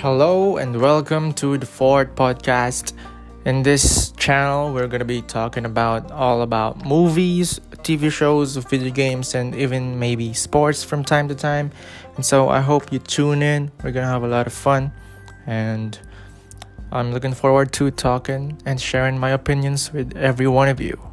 Hello and welcome to the Fourth podcast. In this channel, we're going to be talking about all about movies, TV shows, video games, and even maybe sports from time to time. And so I hope you tune in. We're going to have a lot of fun. And I'm looking forward to talking and sharing my opinions with every one of you.